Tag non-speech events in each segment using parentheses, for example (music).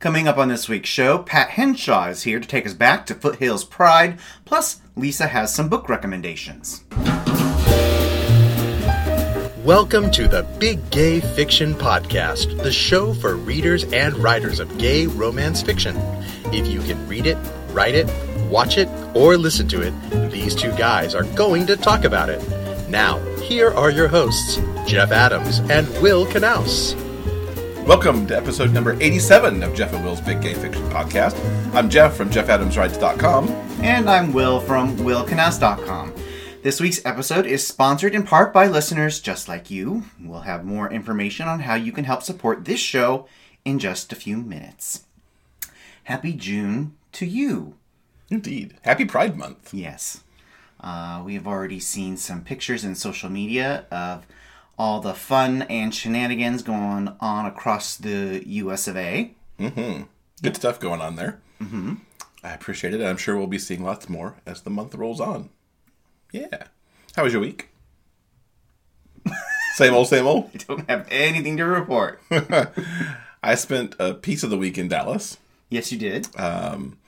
Coming up on this week's show, Pat Henshaw is here to take us back to Foothills Pride, plus, Lisa has some book recommendations. Welcome to the Big Gay Fiction Podcast, the show for readers and writers of gay romance fiction. If you can read it, write it, watch it, or listen to it, these two guys are going to talk about it. Now, here are your hosts, Jeff Adams and Will Knaus. Welcome to episode number 87 of Jeff and Will's Big Gay Fiction Podcast. I'm Jeff from JeffAdamsWrites.com. And I'm Will from WillKnaus.com. This week's episode is sponsored in part by listeners just like you. We'll have more information on how you can help support this show in just a few minutes. Happy June to you. Indeed. Happy Pride Month. Yes. Uh, we have already seen some pictures in social media of all the fun and shenanigans going on across the US of A. Mm-hmm. Good stuff going on there. Mm-hmm. I appreciate it. I'm sure we'll be seeing lots more as the month rolls on. Yeah. How was your week? (laughs) same old, same old. I don't have anything to report. (laughs) I spent a piece of the week in Dallas. Yes, you did. Um,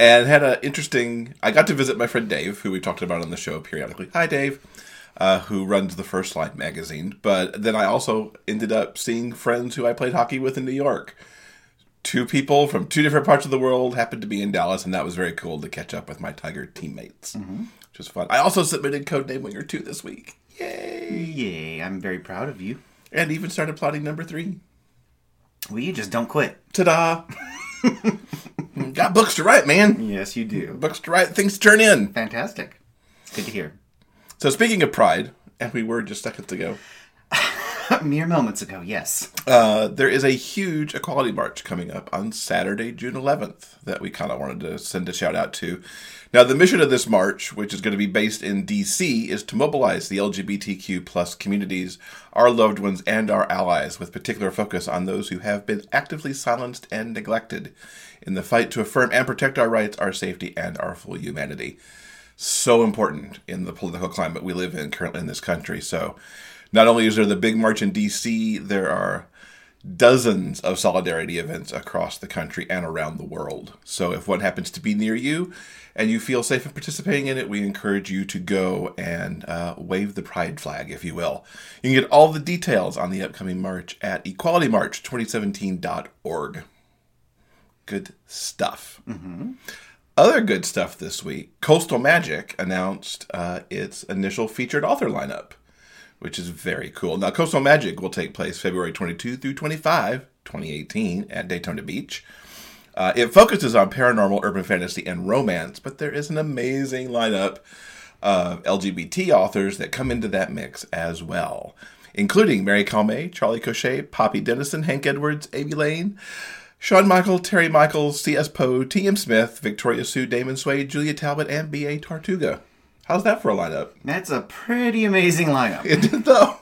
and had an interesting. I got to visit my friend Dave, who we talked about on the show periodically. Hi, Dave uh, who runs the First Light magazine. But then I also ended up seeing friends who I played hockey with in New York. Two people from two different parts of the world happened to be in Dallas, and that was very cool to catch up with my Tiger teammates, mm-hmm. which was fun. I also submitted Codename Winger 2 this week. Yay! Yay, I'm very proud of you. And even started plotting number three. Well, you just don't quit. Ta da! (laughs) Got books to write, man. Yes, you do. Books to write, things to turn in. Fantastic. Good to hear. So speaking of pride, and we were just seconds ago. (laughs) Mere moments ago, yes. Uh, there is a huge equality march coming up on Saturday, June 11th, that we kind of wanted to send a shout out to. Now, the mission of this march, which is going to be based in D.C., is to mobilize the LGBTQ plus communities, our loved ones, and our allies, with particular focus on those who have been actively silenced and neglected in the fight to affirm and protect our rights, our safety, and our full humanity so important in the political climate we live in currently in this country. So, not only is there the big march in DC, there are dozens of solidarity events across the country and around the world. So, if one happens to be near you and you feel safe in participating in it, we encourage you to go and uh, wave the pride flag, if you will. You can get all the details on the upcoming march at equalitymarch2017.org. Good stuff. Mm-hmm. Other good stuff this week Coastal Magic announced uh, its initial featured author lineup, which is very cool. Now, Coastal Magic will take place February 22 through 25, 2018, at Daytona Beach. Uh, it focuses on paranormal, urban fantasy, and romance, but there is an amazing lineup of LGBT authors that come into that mix as well, including Mary Calmes, Charlie Cochet, Poppy Dennison, Hank Edwards, Amy Lane. Sean Michael, Tere Michaels, C.S. Poe, T.M. Smith, Victoria Sue, Damon Suede, Julia Talbot, and B.A. Tortuga. How's that for a lineup? That's a pretty amazing lineup. It did, though.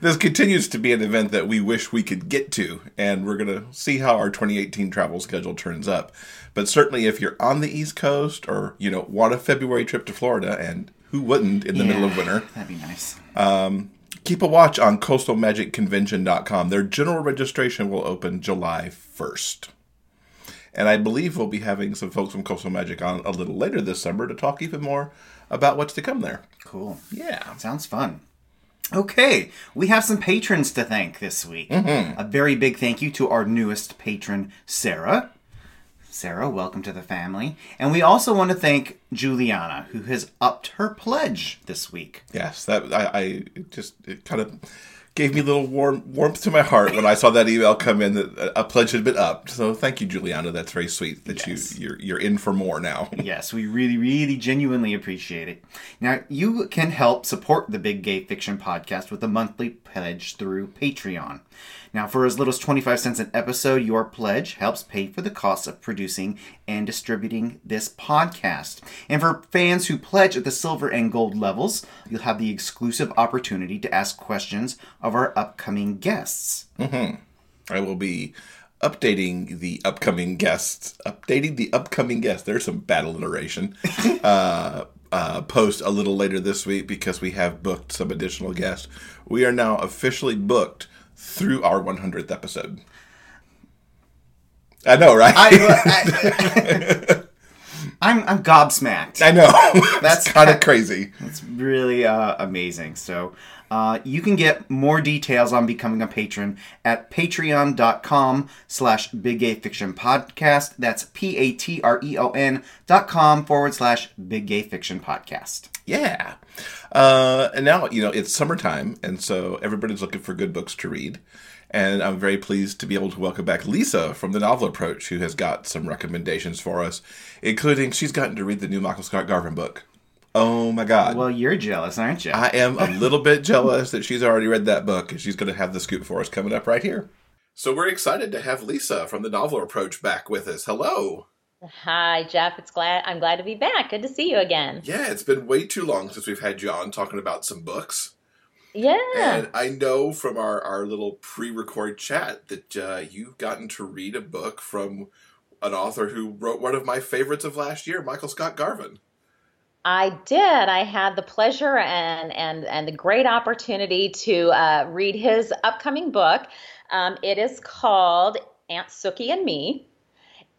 This continues to be an event that we wish we could get to, and we're going to see how our 2018 travel schedule turns up. But certainly, if you're on the East Coast or you know want a February trip to Florida, and who wouldn't in the yeah, middle of winter? That'd be nice. Um, keep a watch on coastalmagicconvention.com. Their general registration will open July 1st. And I believe we'll be having some folks from Coastal Magic on a little later this summer to talk even more about what's to come there. Cool. Yeah. Sounds fun. Okay, we have some patrons to thank this week. Mm-hmm. A very big thank you to our newest patron, Sarah. Sarah, welcome to the family. And we also want to thank Juliana, who has upped her pledge this week. Yes, that I, I just it kind of gave me a little warm warmth to my heart when I saw that email come in that a pledge had been upped. So thank you, Juliana. That's very sweet that yes. you you're you're in for more now. (laughs) yes, we really really genuinely appreciate it. Now you can help support the Big Gay Fiction podcast with a monthly pledge through Patreon. Now, for as little as 25 cents an episode, your pledge helps pay for the costs of producing and distributing this podcast. And for fans who pledge at the silver and gold levels, you'll have the exclusive opportunity to ask questions of our upcoming guests. Mm-hmm. I will be updating the upcoming guests, updating the upcoming guests. There's some bad alliteration. (laughs) uh, uh, post a little later this week because we have booked some additional guests. We are now officially booked through our 100th episode. I know, right? I, (laughs) (laughs) I'm I'm gobsmacked. I know. (laughs) That's That's kind of crazy. It's really uh, amazing. So uh, you can get more details on becoming a patron at patreon.com slash big gay fiction podcast. That's P-A-T-R-E-O-N dot com forward slash big gay fiction podcast. Yeah. Uh, and now, you know, it's summertime, and so everybody's looking for good books to read. And I'm very pleased to be able to welcome back Lisa from the Novel Approach, who has got some recommendations for us, including she's gotten to read the new Michael Scott Garvin book. Oh my God. Well, you're jealous, aren't you? I am a little bit jealous that she's already read that book, and she's going to have the scoop for us coming up right here. So we're excited to have Lisa from the Novel Approach back with us. Hello. Hi, Jeff. It's glad I'm glad to be back. Good to see you again. Yeah, it's been way too long since we've had you on talking about some books. Yeah. And I know from our, our little pre record chat that uh, you've gotten to read a book from an author who wrote one of my favorites of last year, Michael Scott Garvin. I did. I had the pleasure and and and the great opportunity to uh, read his upcoming book. Um, it is called Aunt Sookie and Me.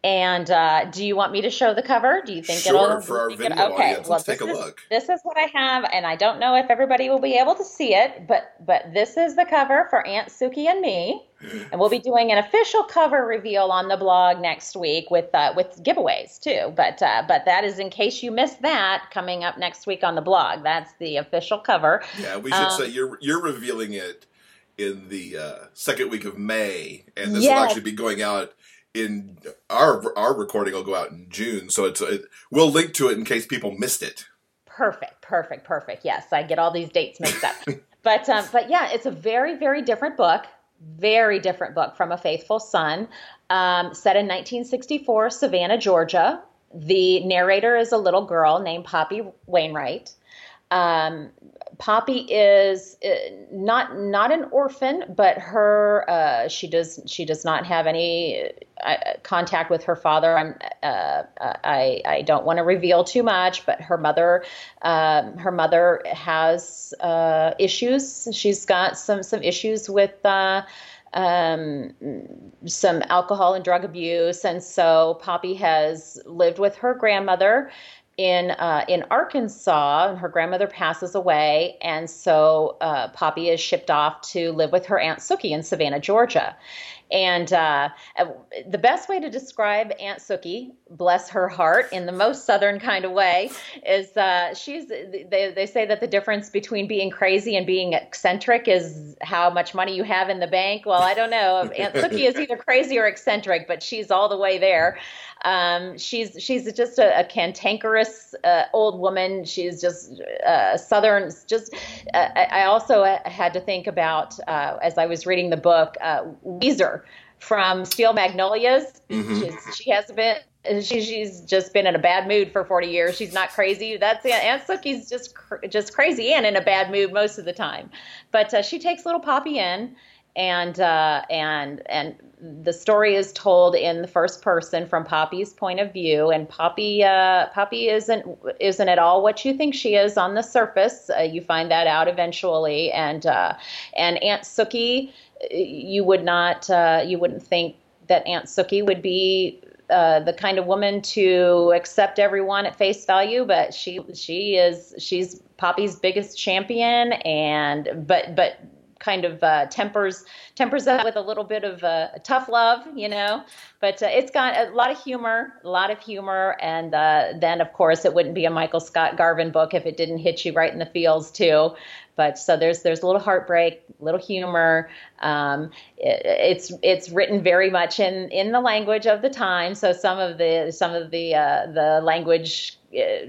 And uh, do you want me to show the cover? Do you think Sure, it'll for our video audience, let's take a is- look. This is what I have, and I don't know if everybody will be able to see it, but but this is the cover for Aunt Sookie and me, and we'll be doing an official cover reveal on the blog next week with uh, with giveaways too. But uh, but that is in case you missed that coming up next week on the blog. That's the official cover. Yeah, we should Um, say you're you're revealing it in the uh, second week of May, and this will actually be going out in our our recording will go out in June. So it's it, we'll link to it in case people missed it. Perfect, perfect, perfect. Yes, I get all these dates mixed up. (laughs) but um, but yeah, it's a very very different book. Very different book from A Faithful Son, um, set in 1964, Savannah, Georgia. The narrator is a little girl named Poppy Wainwright. Um, Poppy is uh, not not an orphan, but her uh, she does she does not have any uh, contact with her father. I'm uh, I I don't want to reveal too much, but her mother um, her mother has uh, issues. She's got some some issues with. Uh, um, some alcohol and drug abuse, and so Poppy has lived with her grandmother in uh, in Arkansas, and her grandmother passes away, and so uh, Poppy is shipped off to live with her aunt Sookie in Savannah, Georgia. And uh, the best way to describe Aunt Sookie, bless her heart, in the most southern kind of way, is uh, she's. They, they say that the difference between being crazy and being eccentric is how much money you have in the bank. Well, I don't know. Aunt Sookie is either crazy or eccentric, but she's all the way there. Um, she's she's just a, a cantankerous uh, old woman. She's just uh, southern. Just uh, I also had to think about uh, as I was reading the book uh, Weezer from Steel Magnolias. She's, she has been. She, she's just been in a bad mood for 40 years. She's not crazy. That's Aunt Sookie's just cr- just crazy and in a bad mood most of the time. But uh, she takes little Poppy in, and uh, and and the story is told in the first person from Poppy's point of view. And Poppy uh, Poppy isn't isn't at all what you think she is on the surface. Uh, you find that out eventually. And uh, and Aunt Sookie, you would not uh, you wouldn't think that Aunt Sookie would be uh, the kind of woman to accept everyone at face value, but she she is she's Poppy's biggest champion, and but but kind of uh, tempers tempers that with a little bit of uh, tough love, you know. But uh, it's got a lot of humor, a lot of humor, and uh, then of course it wouldn't be a Michael Scott Garvin book if it didn't hit you right in the feels too. But so there's there's a little heartbreak, little humor. Um, it, it's it's written very much in in the language of the time. So some of the some of the uh, the language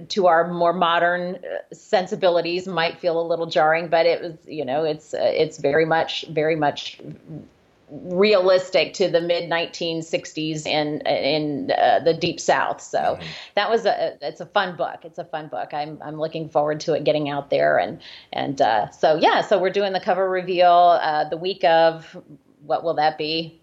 to our more modern uh, sensibilities might feel a little jarring, but it was you know it's uh, it's very much very much realistic to the mid 1960s in in uh, the deep south. So that was a it's a fun book. It's a fun book. I'm i'm looking forward to it getting out there and and uh, so yeah so we're doing the cover reveal uh, the week of what will that be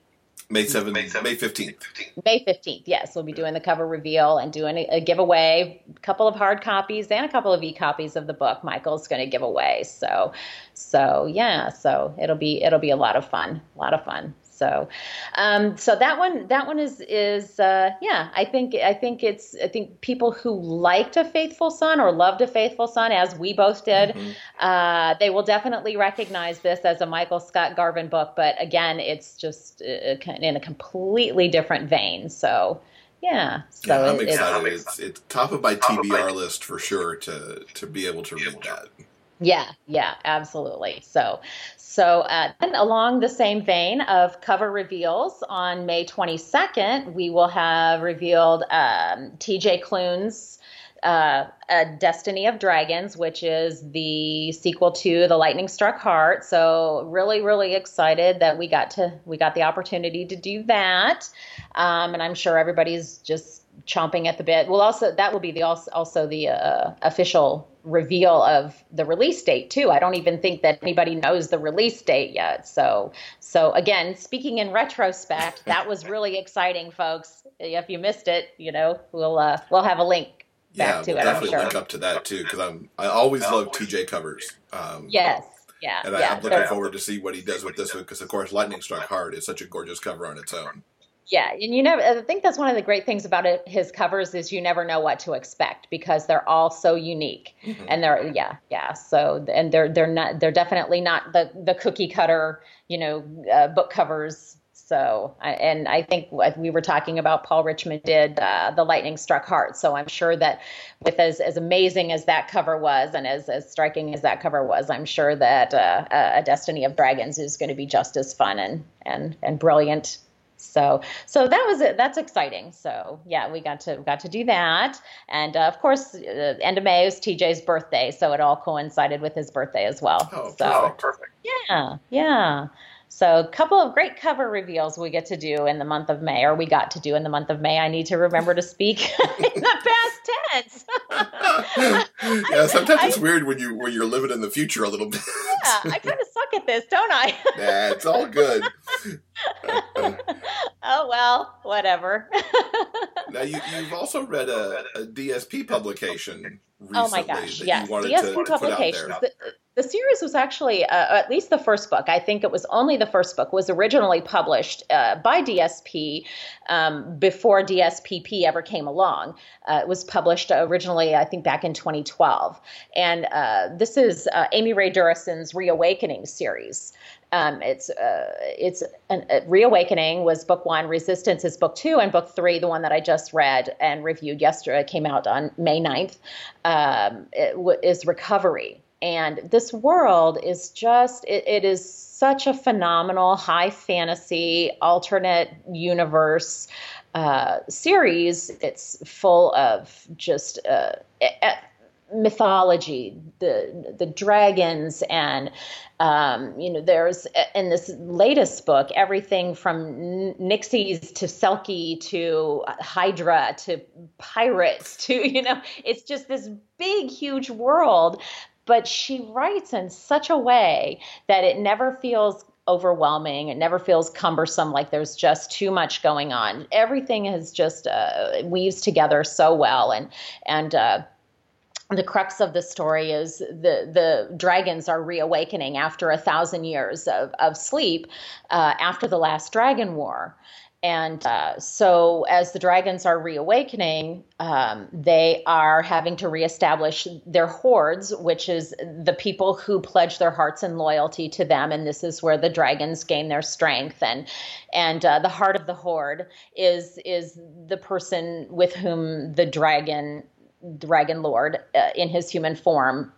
May seventh, May fifteenth. May 15th, yes, we'll be doing the cover reveal and doing a, a giveaway, a couple of hard copies and a couple of e-copies of the book Michael's going to give away. So, so yeah, so it'll be it'll be a lot of fun, a lot of fun. So, um, so that one, that one is is uh, yeah. I think I think it's I think people who liked a Faithful Son or loved a Faithful Son, as we both did, mm-hmm. uh, they will definitely recognize this as a Michael Scott Garvin book. But again, it's just uh, in a completely different vein. So. Yeah, so yeah, I'm it, excited. It's, it's top of my TBR list for sure to to be able to read that. Yeah, yeah, absolutely. So, so uh, then along the same vein of cover reveals, on May 22nd, we will have revealed um, T.J. Klune's uh, Destiny of Dragons, which is the sequel to The Lightning Struck Heart. So really, really excited that we got to we got the opportunity to do that, um, and I'm sure everybody's just chomping at the bit. Well, also that will be the also, also the uh, official reveal of the release date too. I don't even think that anybody knows the release date yet. So, so again, speaking in retrospect, (laughs) that was really exciting, folks. If you missed it, you know, we'll uh, we'll have a link back yeah, to we'll it. Definitely sure. link up to that too because I'm I always love TJ covers. Um, yes. Yeah, and I, yeah, am looking forward to see what he does with this one because, of course, Lightning Struck Heart is such a gorgeous cover on its own. Yeah, and you never. I think that's one of the great things about it, his covers is you never know what to expect because they're all so unique, mm-hmm. and they're yeah yeah. So and they're they're not they're definitely not the the cookie cutter you know uh, book covers. So and I think we were talking about Paul Richmond did uh, the Lightning Struck Heart. So I'm sure that with as as amazing as that cover was and as as striking as that cover was, I'm sure that uh, a Destiny of Dragons is going to be just as fun and and and brilliant so so that was it. That's exciting. So yeah we got to got to do that. And uh, of course uh, end of may was tj's birthday so it all coincided with his birthday as well. Oh, so perfect. yeah yeah so a couple of great cover reveals we get to do in the month of May, or we got to do in the month of May. I need to remember to speak (laughs) in the past tense. (laughs) yeah, sometimes I, it's weird when you when you're living in the future a little bit. yeah, I (laughs) kind of suck at this, don't I? nah, it's all good. oh well, whatever. now you you've also read a, a DSP publication recently oh my gosh, yes. you wanted DSP publications. The, the, series was actually, uh, at least the first book, I think it was only the first book, was originally published uh, by DSP um, before DSPP ever came along. Uh, it was published originally, I think, back in 2012. And uh, this is uh, Amy Rae Durreson's Reawakening series. Um, it's uh, it's an, reawakening was book one resistance is book two and book three the one that i just read and reviewed yesterday came out on may 9th um, w- is recovery and this world is just it, it is such a phenomenal high fantasy alternate universe uh, series it's full of just uh, mythology, the the dragons, and um, you know, there's in this latest book everything from Nixies to Selkie to Hydra to pirates (laughs) to you know, it's just this big, huge world. But she writes in such a way that it never feels overwhelming. It never feels cumbersome, like there's just too much going on. Everything is just uh, weaves together so well, and and uh, the crux of the story is the the dragons are reawakening after a thousand years of, of sleep uh, after the last dragon war and uh, so as the dragons are reawakening um, they are having to reestablish their hordes which is the people who pledge their hearts and loyalty to them. And this is where the dragons gain their strength. And and uh, the heart of the horde is is the person with whom the dragon dragon lord uh, in his human form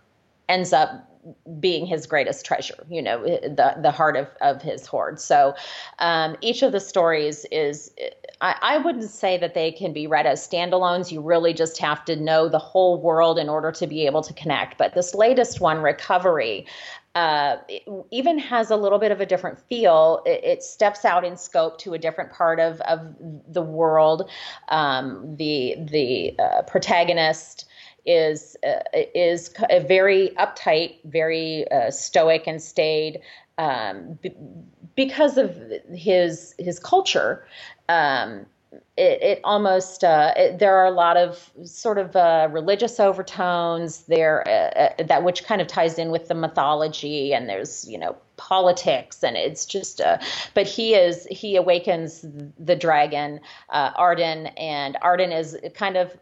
ends up being his greatest treasure you know the the heart of of his hoard. so um, each of the stories is I, I wouldn't say that they can be read as standalones you really just have to know the whole world in order to be able to connect but this latest one recovery uh, even has a little bit of a different feel. It, it, steps out in scope to a different part of, of the world. Um, the the uh, protagonist is uh, is a very uptight, very uh, stoic and staid um, b- because of his his culture. Um, it, it almost uh, it, there are a lot of sort of uh, religious overtones there uh, uh, that which kind of ties in with the mythology and there's you know politics and it's just uh, but he is he awakens the dragon uh, Arden and Arden is kind of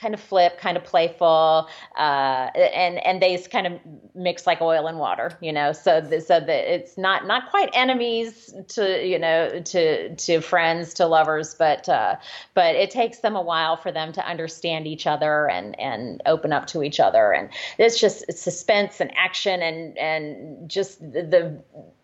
kind of flip, kind of playful, uh, and and they kind of mix like oil and water, you know. So the, so that it's not not quite enemies to you know to to friends to lovers, but uh, but it takes them a while for them to understand each other and and open up to each other, and it's just it's suspense and action and and just the, the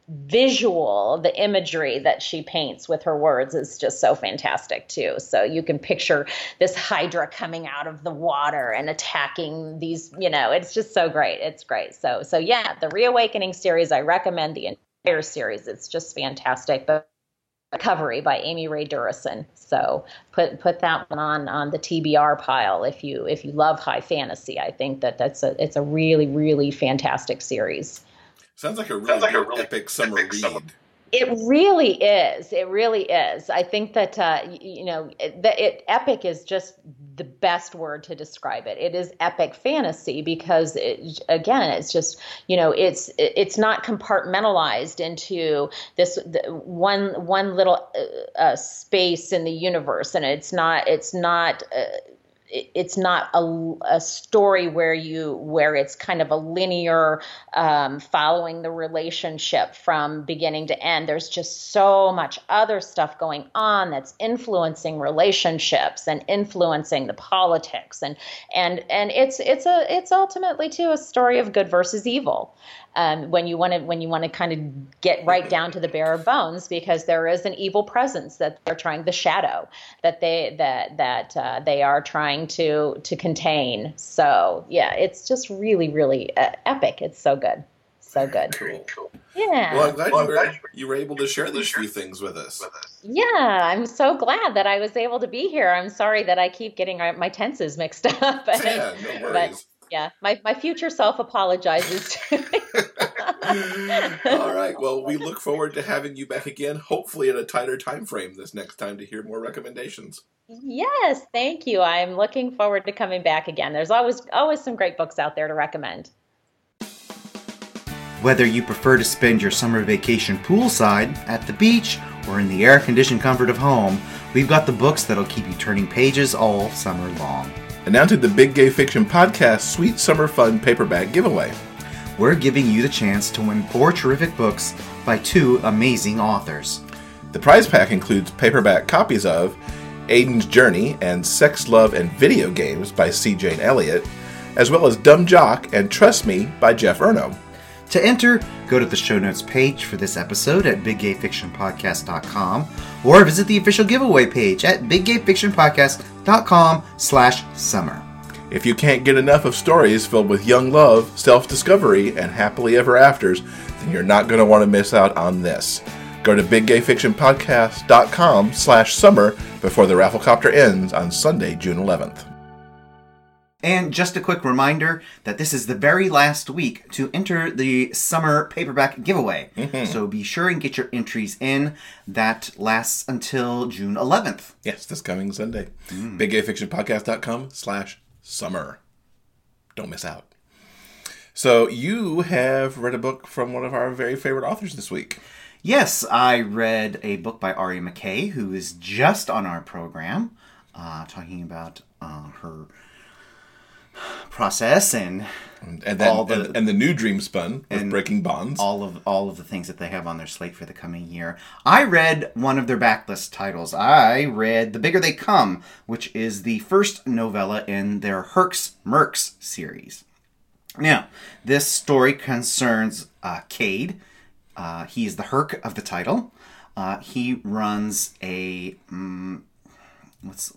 visual, the imagery that she paints with her words is just so fantastic too. So you can picture this hydra coming out of the water and attacking these, you know, it's just so great. It's great. So so yeah, the Reawakening series, I recommend the entire series. It's just fantastic. But Recovery by Amy Rae Durreson. So put put that one on on the TBR pile if you if you love high fantasy. I think that that's a it's a really really fantastic series. Sounds like a really, like a really epic summer epic read. Summer. It really is. It really is. I think that uh, you know that it epic is just the best word to describe it. It is epic fantasy because it, again, it's just you know it's it's not compartmentalized into this one one little uh, uh, space in the universe, and it's not it's not uh, it's not a, a, story where you where it's kind of a linear um, following the relationship from beginning to end. There's just so much other stuff going on that's influencing relationships and influencing the politics. And and and it's it's a it's ultimately too a story of good versus evil um, when you want to when you want to kind of get right down to the bare bones because there is an evil presence that they're trying the shadow that they that that uh, they are trying to to contain. So yeah it's just really really uh, epic. It's so good. So good. Cool. yeah. Well i'm glad, well, you, were, you were able to share these few things with us. Yeah i'm so glad that i was able to be here. I'm sorry that i keep getting my tenses mixed (laughs) up. But, yeah, no worries. But, yeah, my, my future self apologizes to me. (laughs) All right. Well, we look forward to having you back again, hopefully in a tighter time frame this next time to hear more recommendations. Yes, thank you. I'm looking forward to coming back again. There's always always some great books out there to recommend. Whether you prefer to spend your summer vacation poolside, at the beach, or in the air conditioned comfort of home, we've got the books that'll keep you turning pages all summer long announcing the Big Gay Fiction Podcast Sweet Summer Fun paperback giveaway. We're giving you the chance to win four terrific books by two amazing authors. The prize pack includes paperback copies of Aiden's Journey and Sex, Love, and Video Games by C. Jane Elliott, as well as Dumb Jock and Trust Me by Jeff Erno. To enter, go to the show notes page for this episode at biggayfictionpodcast.com or visit the official giveaway page at biggayfictionpodcast.com slash summer. If you can't get enough of stories filled with young love, self-discovery, and happily ever afters, then you're not going to want to miss out on this. Go to biggayfictionpodcast.com slash summer before the rafflecopter ends on Sunday, June 11th. And just a quick reminder that this is the very last week to enter the summer paperback giveaway. Mm-hmm. So be sure and get your entries in. That lasts until June 11th. Yes, this coming Sunday. Mm. BigGayFictionPodcast.com slash summer. Don't miss out. So you have read a book from one of our very favorite authors this week. Yes, I read a book by Ari McKay, who is just on our program, uh, talking about uh, her process and and then all the, and, and, the new dream spun with breaking bonds. all of all of the things that they have on their slate for the coming year. I read one of their backlist titles. I read the bigger they come which is the first novella in their Herc's Mercs series. Now this story concerns uh, cade. Uh, he is the herc of the title. Uh, he runs a um, what's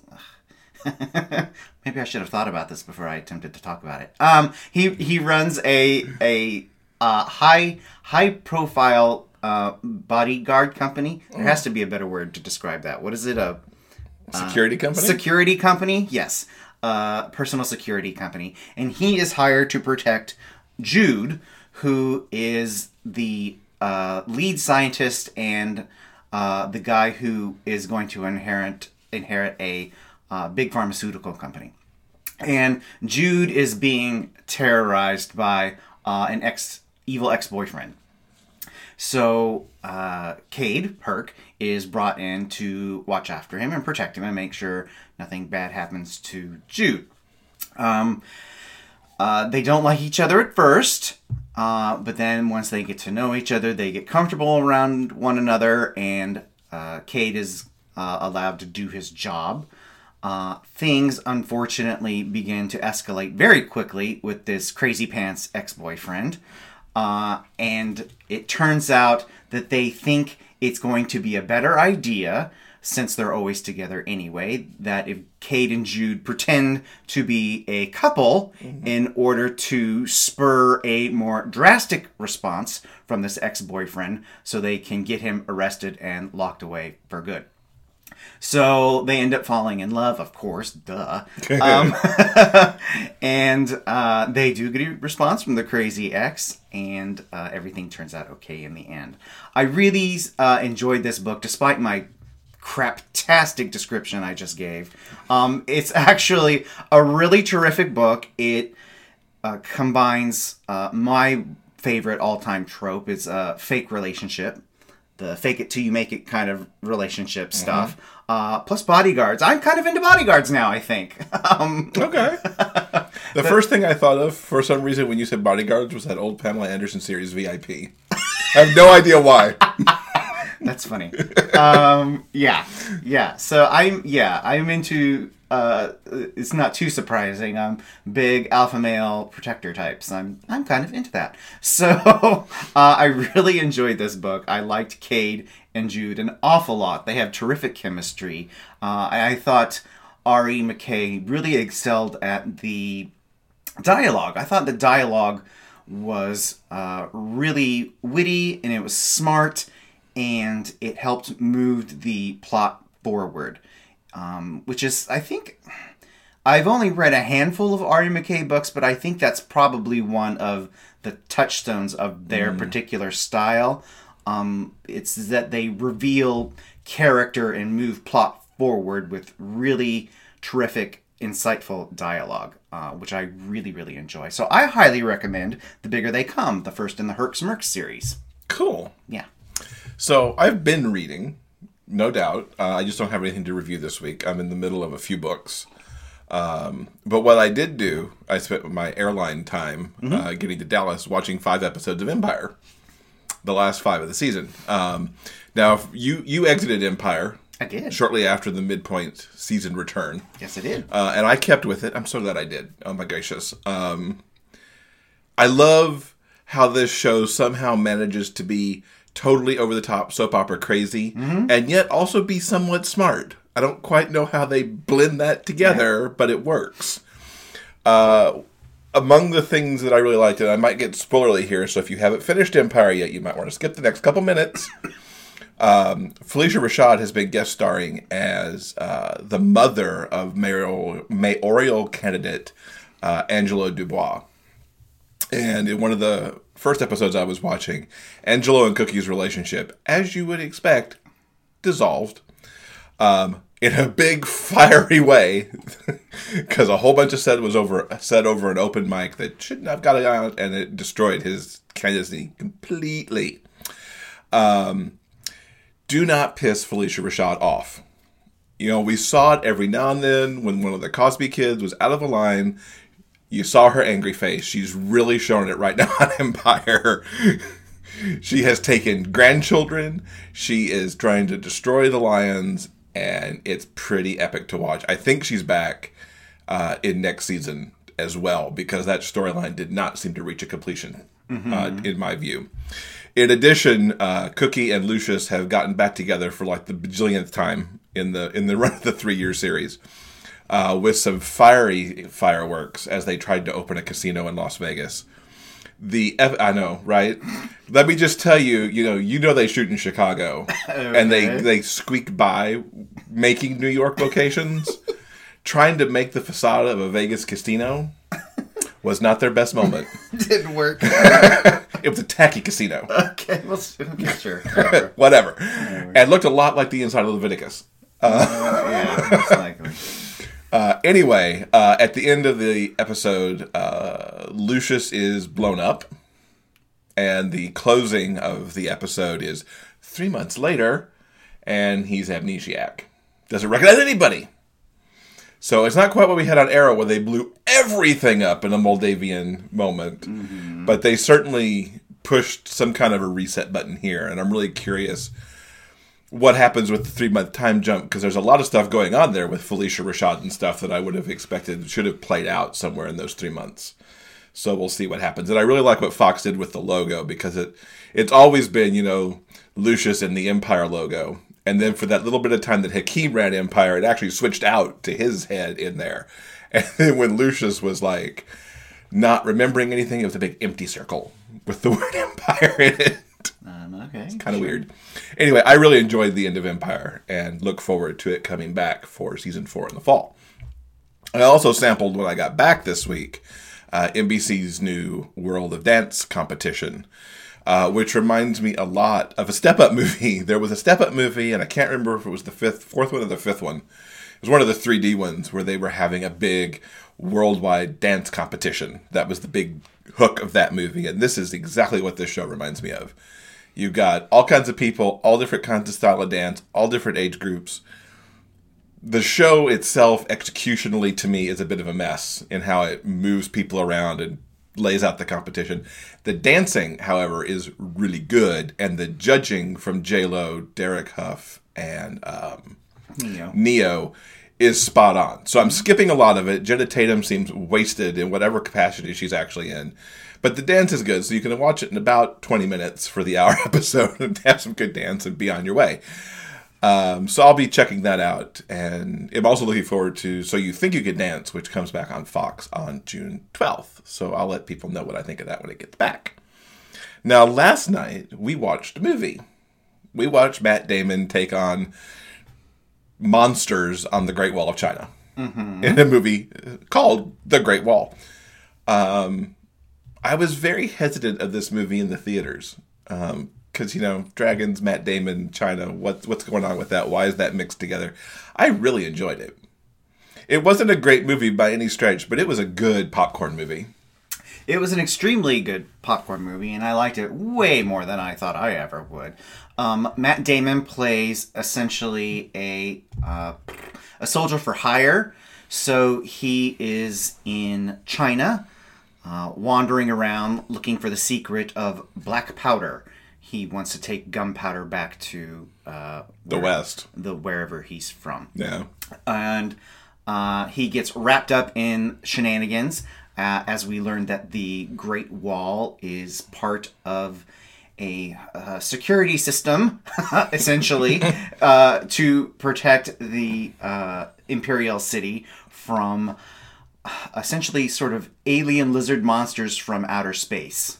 (laughs) Maybe I should have thought about this before I attempted to talk about it. Um, he he runs a a uh, high high profile uh, bodyguard company. There has to be a better word to describe that. What is it? A uh, security company. Security company. Yes, uh, personal security company, and he is hired to protect Jude, who is the uh, lead scientist and uh, the guy who is going to inherit inherit a uh, big pharmaceutical company. And Jude is being terrorized by uh, an ex evil ex boyfriend. So uh, Cade Herc is brought in to watch after him and protect him and make sure nothing bad happens to Jude. Um, uh, they don't like each other at first, uh, but then once they get to know each other, they get comfortable around one another, and uh, Cade is uh, allowed to do his job. Uh, things unfortunately begin to escalate very quickly with this crazy pants ex boyfriend. Uh, and it turns out that they think it's going to be a better idea since they're always together anyway, that if Cade and Jude pretend to be a couple in order to spur a more drastic response from this ex boyfriend so they can get him arrested and locked away for good. So they end up falling in love, of course, duh. (laughs) Um, (laughs) and uh, they do get a response from the crazy ex, and uh, everything turns out okay in the end. I really uh, enjoyed this book, despite my craptastic description I just gave. Um, it's (laughs) actually a really terrific book. It uh, combines uh, my favorite all-time trope is a fake relationship the fake it till you make it kind of relationship stuff uh, plus bodyguards i'm kind of into bodyguards now i think (laughs) um, Okay. (laughs) The first thing I thought of for some reason when you said bodyguards was that old Pamela Anderson series VIP. I have no idea why. (laughs) That's funny. um, yeah, yeah. So I'm yeah I'm into. Uh, it's not too surprising. I'm big alpha male protector types. I'm I'm kind of into that. (laughs) So uh, I really enjoyed this book. I liked Cade and Jude an awful lot. They have terrific chemistry. Uh, I, I thought Ari McKay really excelled at the dialogue. I thought the dialogue was uh, really witty and it was smart and it helped move the plot forward. Um, which is, I think, I've only read a handful of Ari McKay books, but I think that's probably one of the touchstones of their particular style. Um, it's that they reveal character and move plot forward with really terrific, insightful dialogue, uh, which I really, really enjoy. So I highly recommend The Bigger They Come, the first in the Herc's Mercs series. Cool. Yeah. So I've been reading, no doubt. Uh, I just don't have anything to review this week. I'm in the middle of a few books. Um, but what I did do, I spent my airline time uh, getting to Dallas watching five episodes of Empire, the last five of the season. Um, now, you you exited Empire I did. shortly after the midpoint season return. Yes, I did. uh, and I kept with it. I'm so glad I did. Oh my gracious! Um, I love how this show somehow manages to be totally over the top soap opera crazy, and yet also be somewhat smart. I don't quite know how they blend that together, but it works. Uh, among the things that I really liked, and I might get spoilerly here, so if you haven't finished Empire yet, you might want to skip the next couple minutes. (coughs) Um, Phylicia Rashad has been guest starring as uh, the mother of mayoral, mayoral candidate uh, Angelo Dubois. And in one of the first episodes I was watching, Angelo and Cookie's relationship, as you would expect, dissolved um, in a big fiery way (laughs) because a whole bunch of said was over said over an open mic that shouldn't have got out, and it destroyed his candidacy completely. Um, do not piss Phylicia Rashad off. You know, we saw it every now and then when one of the Cosby kids was out of a line. You saw her angry face. She's really showing it right now (laughs) on Empire. she has taken grandchildren. She is trying to destroy the Lyons, and it's pretty epic to watch. I think she's back uh, in next season as well because that storyline did not seem to reach a completion, uh, in my view. In addition, uh, Cookie and Lucius have gotten back together for like the bajillionth time in the in the (laughs) run of the three year series, uh, with some fiery fireworks as they tried to open a casino in Las Vegas. The ep- I know, right? Let me just tell you, you know, you know they shoot in Chicago, (laughs) and they Okay. they squeak by making New York locations, trying to make the facade of a Vegas casino was not their best moment. (laughs) Didn't work. (laughs) It was a tacky casino. okay, well, okay, sure. Whatever. Whatever. And looked a lot like the inside of Leviticus. yeah. most likely. Uh, anyway, uh, at the end of the episode, uh, Lucius is blown up, and the closing of the episode is three months later, and he's amnesiac. Doesn't recognize anybody. So it's not quite what we had on Arrow, where they blew everything up in a Moldavian moment, but they certainly pushed some kind of a reset button here, and I'm really curious what happens with the three month time jump because there's a lot of stuff going on there with Phylicia Rashad and stuff that I would have expected should have played out somewhere in those three months. So we'll see what happens. And I really like what Fox did with the logo because it it's always been you know Lucius and the Empire logo, and then for that little bit of time that Hakeem ran Empire, it actually switched out to his head in there. (laughs) And then when Lucius was like not remembering anything, it was a big empty circle with the (laughs) word Empire in it Um, okay. It's kind of weird. Anyway, I really enjoyed the end of Empire and look forward to it coming back for season four in the fall. I also sampled when I got back this week uh, NBC's new World of Dance competition, uh, which reminds me a lot of a Step Up (laughs) movie. There was a Step Up movie, and I can't remember if it was the fifth, fourth one or the fifth one. It was one of the 3D ones where they were having a big worldwide dance competition. That was the big hook of that movie, and this is exactly what this show reminds me of. You've got all kinds of people, all different kinds of style of dance, all different age groups. The show itself, executionally, to me, is a bit of a mess in how it moves people around and lays out the competition. The dancing, however, is really good, and the judging from J Lo, Derek Hough, and um, Ne-Yo. Ne-Yo is spot on. So I'm skipping a lot of it. Jenna Tatum seems wasted in whatever capacity she's actually in. But the dance is good, so you can watch it in about 20 minutes for the (laughs) hour episode and have some good dance and be on your way. Um, so I'll be checking that out. And I'm also looking forward to So You Think You Can Dance, which comes back on Fox on June 12th. So I'll let people know what I think of that when it gets back. Now, last night, we watched a movie. We watched Matt Damon take on monsters on the Great Wall of China in a movie called The Great Wall. Um, I was very hesitant of this movie in the theaters because you know dragons, Matt Damon, China. What's what's going on with that? Why is that mixed together? I really enjoyed it. It wasn't a great movie by any stretch, but it was a good popcorn movie. It was an extremely good popcorn movie, and I liked it way more than I thought I ever would. Um, Matt Damon plays essentially a uh, a soldier for hire, so he is in China, uh, wandering around looking for the secret of black powder. He wants to take gunpowder back to uh, The West. the wherever he's from Yeah. and uh, he gets wrapped up in shenanigans uh, as we learn that the Great Wall is part of a uh, security system, (laughs) essentially, (laughs) uh, to protect the uh, Imperial City from uh, essentially sort of alien lizard monsters from outer space.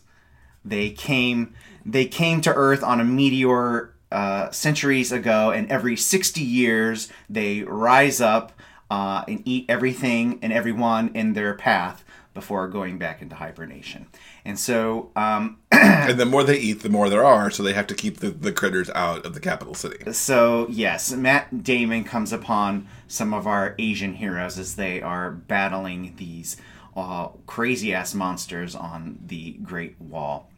They came they came to Earth on a meteor uh, centuries ago, and every sixty years they rise up uh, and eat everything and everyone in their path before going back into hibernation. And so, um, And the more they eat, the more there are, so they have to keep the, the critters out of the capital city. so yes, Matt Damon comes upon some of our Asian heroes as they are battling these uh, crazy ass monsters on the Great Wall.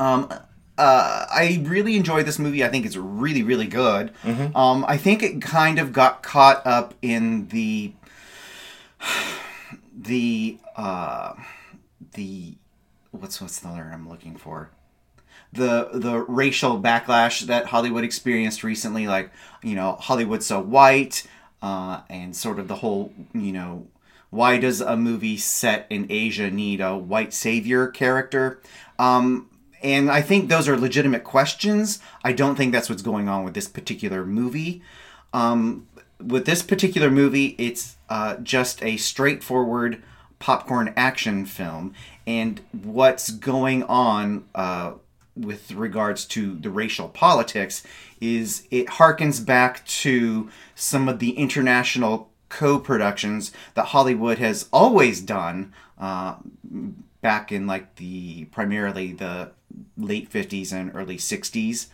Um, uh, I really enjoyed this movie. I think it's really, really good. Um, I think it kind of got caught up in the the uh, the what's what's the word I'm looking for the the racial backlash that Hollywood experienced recently, like you know Hollywood's so white, uh, and sort of the whole you know why does a movie set in Asia need a white savior character? Um, and I think those are legitimate questions. I don't think that's what's going on with this particular movie. Um, with this particular movie, it's uh, just a straightforward popcorn action film, and what's going on uh, with regards to the racial politics is it harkens back to some of the international co-productions that Hollywood has always done uh, back in like the primarily the late 50s and early 60s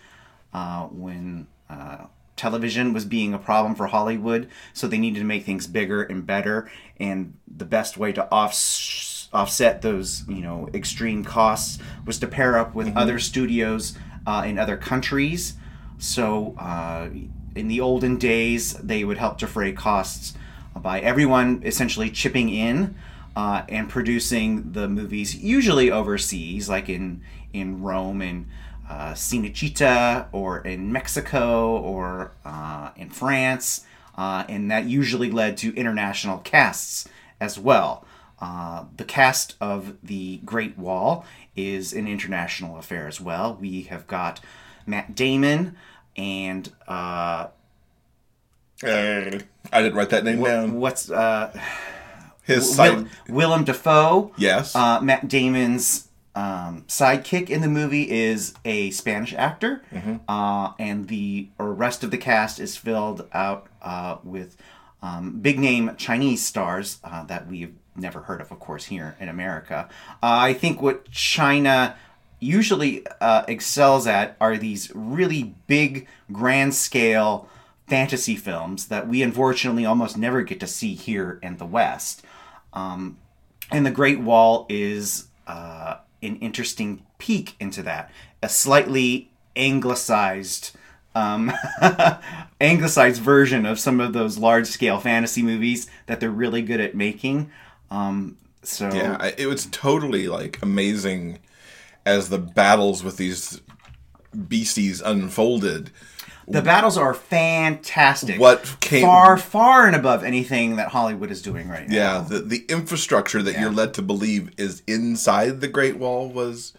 uh, when uh, television was being a problem for Hollywood, so they needed to make things bigger and better. And the best way to off- offset those, you know, extreme costs was to pair up with other studios uh, in other countries. So uh, in the olden days, they would help defray costs by everyone essentially chipping in uh, and producing the movies, usually overseas, like in in Rome and uh, Cinecittà, or in Mexico, or uh, in France, uh, and that usually led to international casts as well. Uh, the cast of the Great Wall is an international affair as well. We have got Matt Damon and uh, Uh, I didn't write that name down. what's uh, His Will. Willem Dafoe. Yes. Uh, Matt Damon's um, sidekick in the movie is a Spanish actor, uh, and the rest of the cast is filled out uh, with um, big name Chinese stars uh, that we've never heard of, of course, here in America. Uh, I think what China usually uh, excels at are these really big, grand scale fantasy films that we unfortunately almost never get to see here in the West. Um, and the Great Wall is uh, an interesting peek into that. A slightly anglicized, um, (laughs) anglicized version of some of those large scale fantasy movies that they're really good at making. Um, so Yeah, it was totally like amazing as the battles with these beasties unfolded. The battles are fantastic. What came- far, far and above anything that Hollywood is doing right now. Yeah, the the infrastructure that you're led to believe is inside the Great Wall was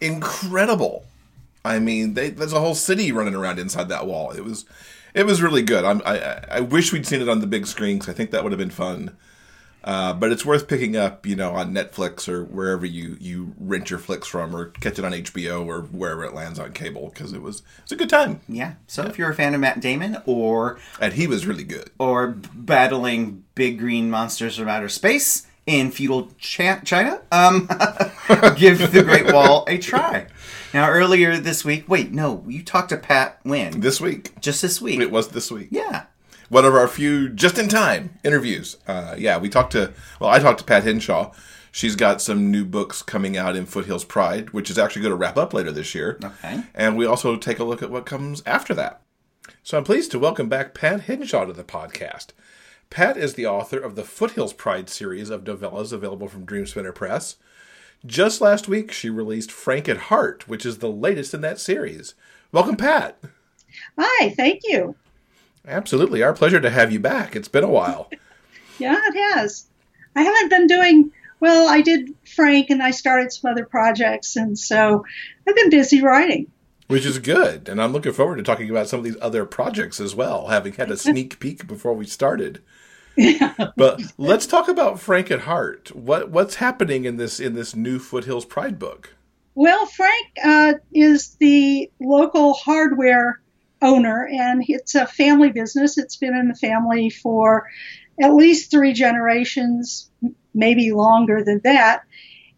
incredible. I mean, they, there's a whole city running around inside that wall. It was, it was really good. I'm, I I- I wish we'd seen it on the big screen because I think that would have been fun. Uh, but it's worth picking up, you know, on Netflix or wherever you, you rent your flicks from, or catch it on HBO or wherever it lands on cable because it was it's a good time, Yeah. So if you're a fan of Matt Damon or and he was really good. or battling big green monsters from outer space in feudal China, um, (laughs) give the Great Wall a try. Now, earlier this week, wait, no, you talked to Pat when? This week, Just this week. it was this week. yeah. One of our few just in time interviews. Uh, yeah, we talked to, well, I talked to Pat Henshaw. She's got some new books coming out in Foothills Pride, which is actually going to wrap up later this year. Okay. And we also take a look at what comes after that. So I'm pleased to welcome back Pat Henshaw to the podcast. Pat is the author of the Foothills Pride series of novellas available from Dreamspinner Press. Just last week, she released Frank at Heart, which is the latest in that series. Welcome, Pat. Hi, thank you. Absolutely. Our pleasure to have you back. It's been a while. (laughs) Yeah, it has. I haven't been doing well. I did Frank and I started some other projects, and so I've been busy writing. Which is good. And I'm looking forward to talking about some of these other projects as well, having had a (laughs) sneak peek before we started. But let's talk about Frank at Heart. What what's happening in this in this new Foothills Pride book? Well, Frank uh, is the local hardware owner, and it's a family business. It's been in the family for at least three generations, maybe longer than that.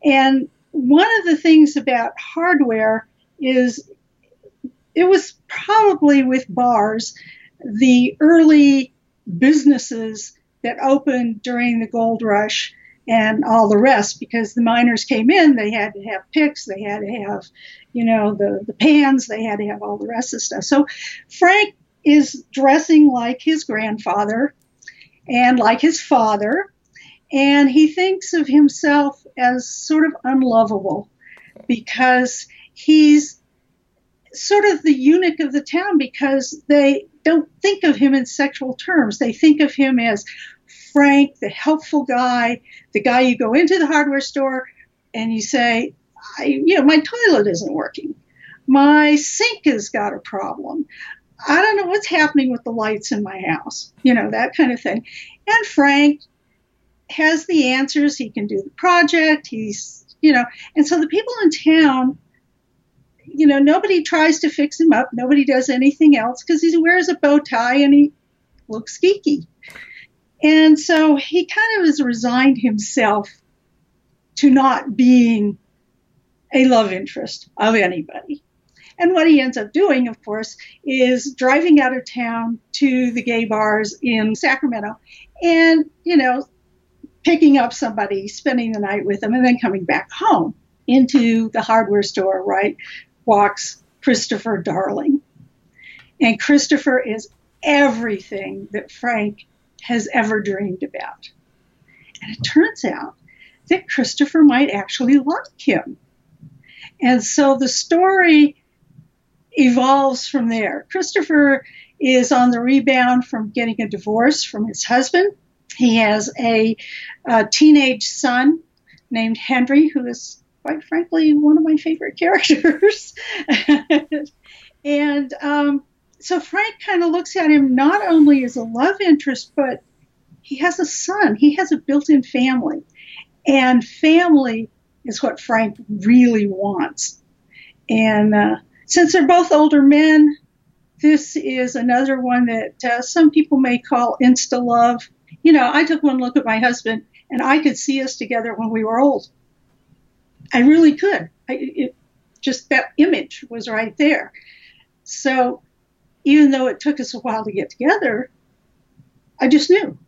And one of the things about hardware is it was probably with bars the early businesses that opened during the gold rush and all the rest because the miners came in they had to have picks they had to have you know the, the pans they had to have all the rest of the stuff so frank is dressing like his grandfather and like his father and he thinks of himself as sort of unlovable because he's sort of the eunuch of the town because they don't think of him in sexual terms. They think of him as Frank, the helpful guy, the guy you go into the hardware store and you say, I, you know, my toilet isn't working. My sink has got a problem. I don't know what's happening with the lights in my house, you know, that kind of thing. And Frank has the answers. He can do the project. He's, you know, and so the people in town you know, nobody tries to fix him up. Nobody does anything else because he wears a bow tie and he looks geeky. And so he kind of has resigned himself to not being a love interest of anybody. And what he ends up doing, of course, is driving out of town to the gay bars in Sacramento and, you know, picking up somebody, spending the night with them, and then coming back home into the hardware store, right? Walks Christopher Darling. And Christopher is everything that Frank has ever dreamed about. And it turns out that Christopher might actually like him. And so the story evolves from there. Christopher is on the rebound from getting a divorce from his husband. He has a, a teenage son named Henry, who is quite frankly one of my favorite (laughs) characters. and um, so Frank kind of looks at him not only as a love interest, but he has a son. He has a built in family. And family is what Frank really wants. And uh, since they're both older men, this is another one that uh, some people may call insta love. You know, I took one look at my husband and I could see us together when we were old. I really could. I, it, just that image was right there. So even though it took us a while to get together, I just knew,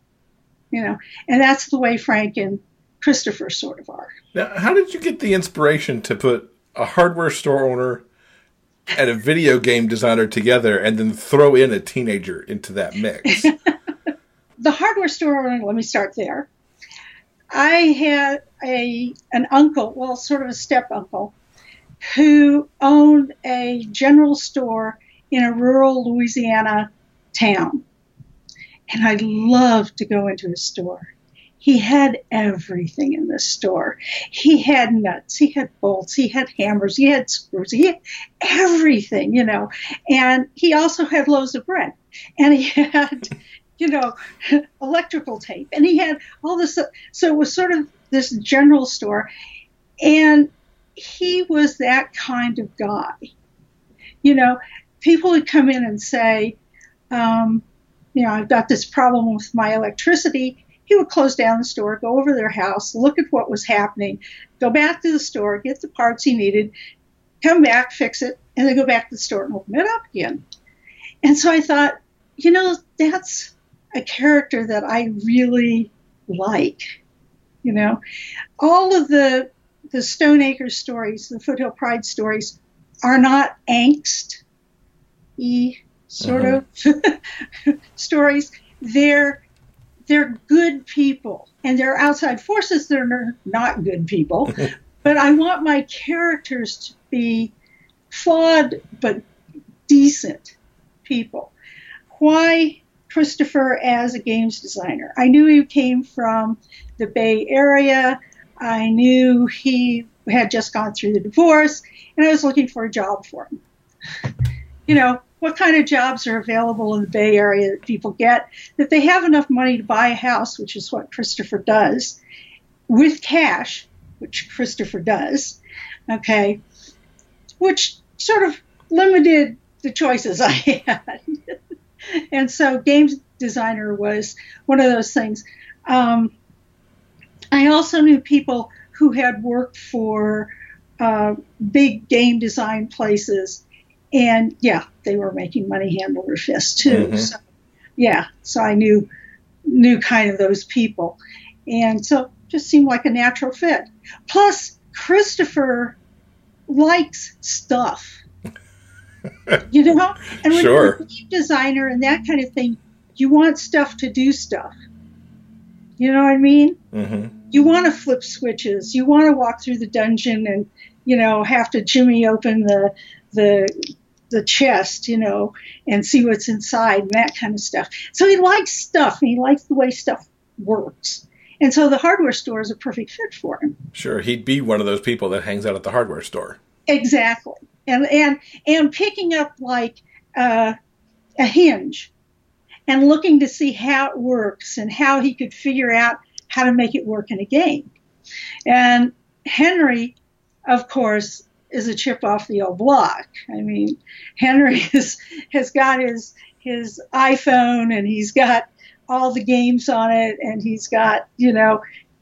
you know, and that's the way Frank and Christopher sort of are. Now, how did you get the inspiration to put a hardware store owner and a video game designer together and then throw in a teenager into that mix? (laughs) the hardware store owner, let me start there. I had a an uncle, well, sort of a step uncle, who owned a general store in a rural Louisiana town. And I loved to go into his store. He had everything in the store. He had nuts, he had bolts, he had hammers, he had screws, he had everything, you know. And he also had loaves of bread. And he (laughs) had, you know, (laughs) electrical tape. And he had all this. So it was sort of this general store. And he was that kind of guy. You know, people would come in and say, um, you know, I've got this problem with my electricity he would close down the store, go over their house, look at what was happening, go back to the store, get the parts he needed, come back, fix it, and then go back to the store and open it up again. And so I thought, you know, that's a character that I really like. You know, all of the the Stone Acres stories, the Foothill Pride stories, are not angst y sort uh-huh. of (laughs) stories. They're they're good people and there are outside forces that are not good people. (laughs) But i want my characters to be flawed but decent people. Why christopher as a games designer? I knew he came from the bay area. I knew he had just gone through the divorce and i was looking for a job for him. You know what kind of jobs are available in the Bay Area that people get, that they have enough money to buy a house, which is what Christopher does, with cash, which Christopher does, okay, which sort of limited the choices (laughs) I had. and so games designer was one of those things. Um, I also knew people who had worked for uh, big game design places and yeah, they were making money hand over fist too. Mm-hmm. So, yeah, so I knew knew kind of those people, and so just seemed like a natural fit. Plus, Christopher likes stuff, (laughs) you know, and when sure. you're a designer and that kind of thing, you want stuff to do stuff. You know what I mean? Mm-hmm. You want to flip switches. You want to walk through the dungeon and you know have to jimmy open the the the chest, you know, and see what's inside and that kind of stuff. So he likes stuff and he likes the way stuff works. And so the hardware store is a perfect fit for him. Sure, he'd be one of those people that hangs out at the hardware store. Exactly. And and and picking up like uh, a hinge and looking to see how it works and how he could figure out how to make it work in a game. And Henry, of course, is a chip off the old block. I mean, Henry (laughs) is, has got his his iPhone and he's got all the games on it and he's got you know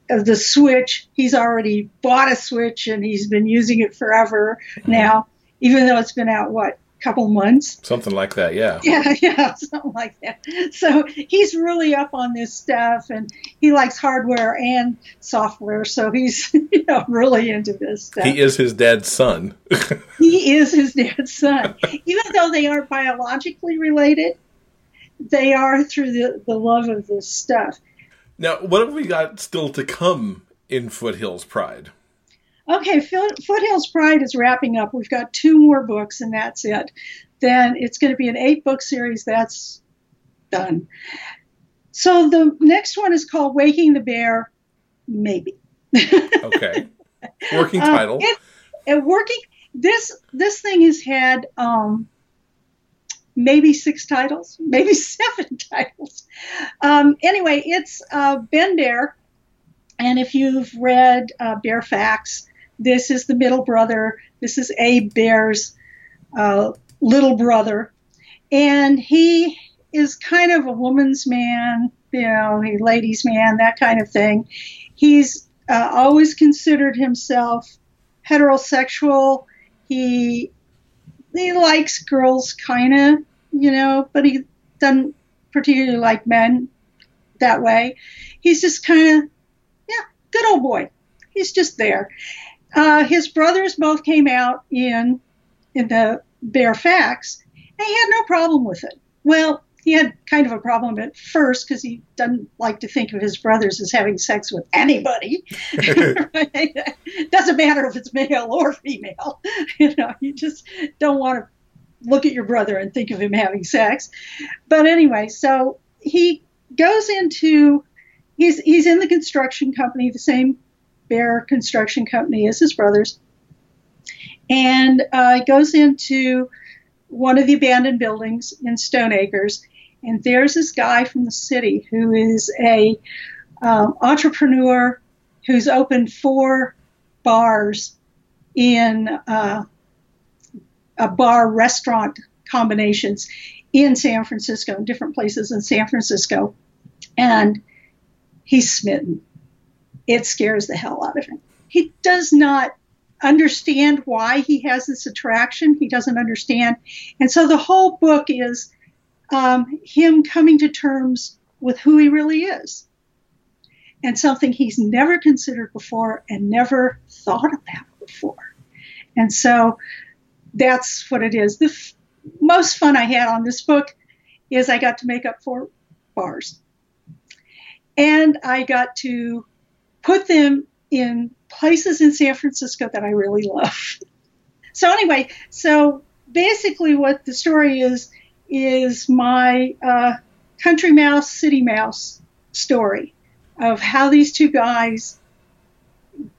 uh, the Switch. He's already bought a Switch and he's been using it forever mm-hmm. now. even though it's been out what couple months. Something like that, yeah. (laughs) Yeah, yeah, (laughs) something like that. So he's really up on this stuff, and he likes hardware and software. So he's (laughs) you know really into this stuff. He is his dad's son. he is his dad's son, even though they aren't biologically related. They are through the the love of this stuff. Now, what have we got still to come in Foothills Pride? Okay, Foothills Pride is wrapping up. We've got two more books, and that's it. Then it's going to be an eight book series. That's done. So the next one is called Waking the Bear, maybe. (laughs) okay. Working uh, title. Uh, it, working. This this thing has had um, maybe six titles, (laughs) maybe seven titles. Um, anyway, it's uh, Ben Bear, and if you've read uh, Bear Facts, this is the middle brother. This is Abe Bear's uh, little brother. And he is kind of a woman's man, you know, a ladies' man, that kind of thing. He's uh, always considered himself heterosexual. He he likes girls, kind of, you know, but he doesn't particularly like men that way. He's just kind of, yeah, good old boy. He's just there. Uh, his brothers both came out in in the Bear Facts, and he had no problem with it. Well, he had kind of a problem at first because he doesn't like to think of his brothers as having sex with anybody. (laughs) (laughs) Doesn't matter if it's male or female. (laughs) You know, you just don't want to look at your brother and think of him having sex. But anyway, so he goes into he's he's in the construction company, the same Bear Construction Company is his brothers, and uh, goes into one of the abandoned buildings in Stone Acres, and there's this guy from the city who is a um, entrepreneur who's opened four bars in uh, a bar restaurant combinations in San Francisco, in different places in San Francisco, and he's smitten it scares the hell out of him. He does not understand why he has this attraction. He doesn't understand. And so the whole book is um, him coming to terms with who he really is and something he's never considered before and never thought about before. And so that's what it is. The f- most fun I had on this book is I got to make up four bars. And I got to put them in places in San Francisco that I really love. (laughs) So anyway, so basically what the story is is my uh, country mouse, city mouse story of how these two guys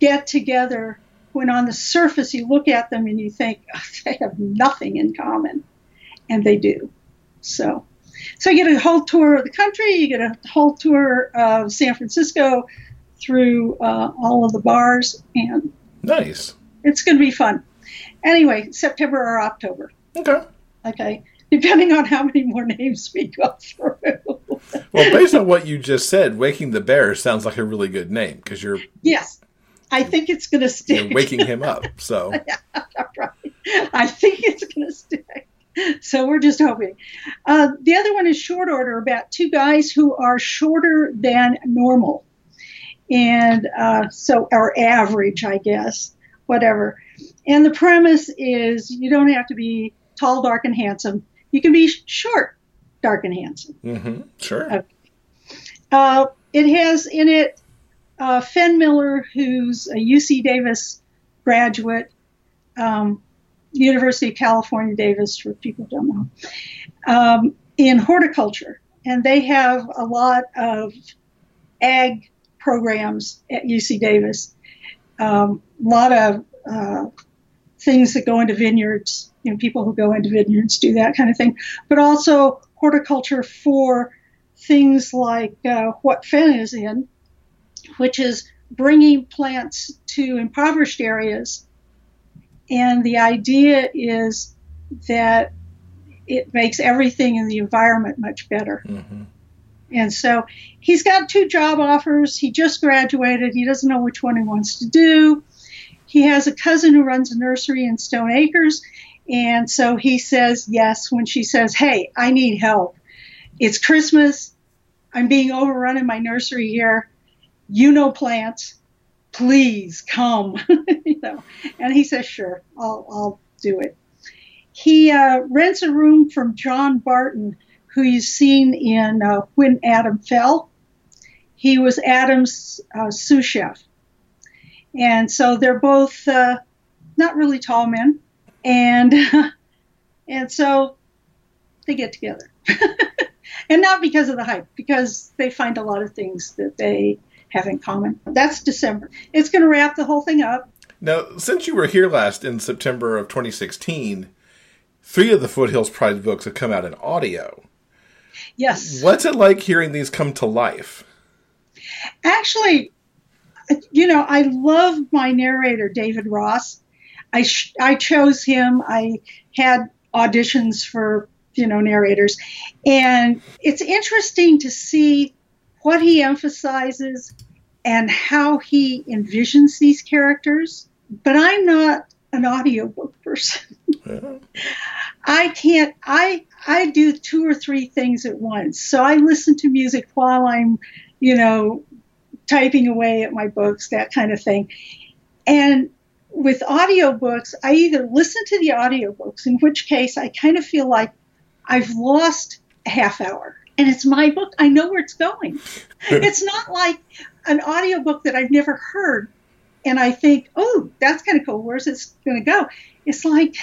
get together when on the surface you look at them and you think oh, they have nothing in common, and they do. So, so you get a whole tour of the country, you get a whole tour of San Francisco, through uh, all of the bars, and nice. It's going to be fun. Anyway, September or October. Okay. Okay. Depending on how many more names we go through. well, based on what you just said, Waking the Bear sounds like a really good name because you're. Yes, I think it's going to stick. You're waking him up, so. (laughs) yeah, right. I think it's going to stick. So we're just hoping. Uh, the other one is short order about two guys who are shorter than normal and uh, so our average, I guess, whatever. And the premise is you don't have to be tall, dark, and handsome. You can be short, dark, and handsome. Mm-hmm. Sure. Okay. Uh, it has in it uh, Fen Miller, who's a UC Davis graduate, um, University of California Davis, for people who don't know, um, in horticulture. And they have a lot of ag programs at UC Davis. Um, a lot of uh, things that go into vineyards, you know, people who go into vineyards do that kind of thing, but also horticulture for things like uh, what Fen is in, which is bringing plants to impoverished areas. And the idea is that it makes everything in the environment much better. Mm-hmm. And so he's got two job offers. He just graduated. He doesn't know which one he wants to do. he has a cousin who runs a nursery in Stone Acres. And so he says yes when she says, Hey, I need help. It's Christmas. I'm being overrun in my nursery here. You know plants. Please come. (laughs) you know. And he says, Sure, I'll, I'll do it. He uh, rents a room from John Barton, who you've seen in uh, When Adam Fell. He was Adam's uh, sous chef. And so they're both uh, not really tall men. And, (laughs) and so they get together. (laughs) and not because of the hype, because they find a lot of things that they have in common. That's December. It's going to wrap the whole thing up. Now, since you were here last in September of 2016, three of the Foothills Pride books have come out in audio. Yes. What's it like hearing these come to life? Actually, you know, I love my narrator, David Ross. I, sh- I chose him. I had auditions for, you know, narrators. And it's interesting to see what he emphasizes and how he envisions these characters. But I'm not an audiobook person. I can't I I do two or three things at once. So I listen to music while I'm, you know, typing away at my books, that kind of thing. And with audiobooks, I either listen to the audiobooks, in which case I kind of feel like I've lost a half hour and it's my book. I know where it's going. (laughs) it's not like an audiobook that I've never heard and I think, oh, that's kind of cool. Where's this going to go? It's like,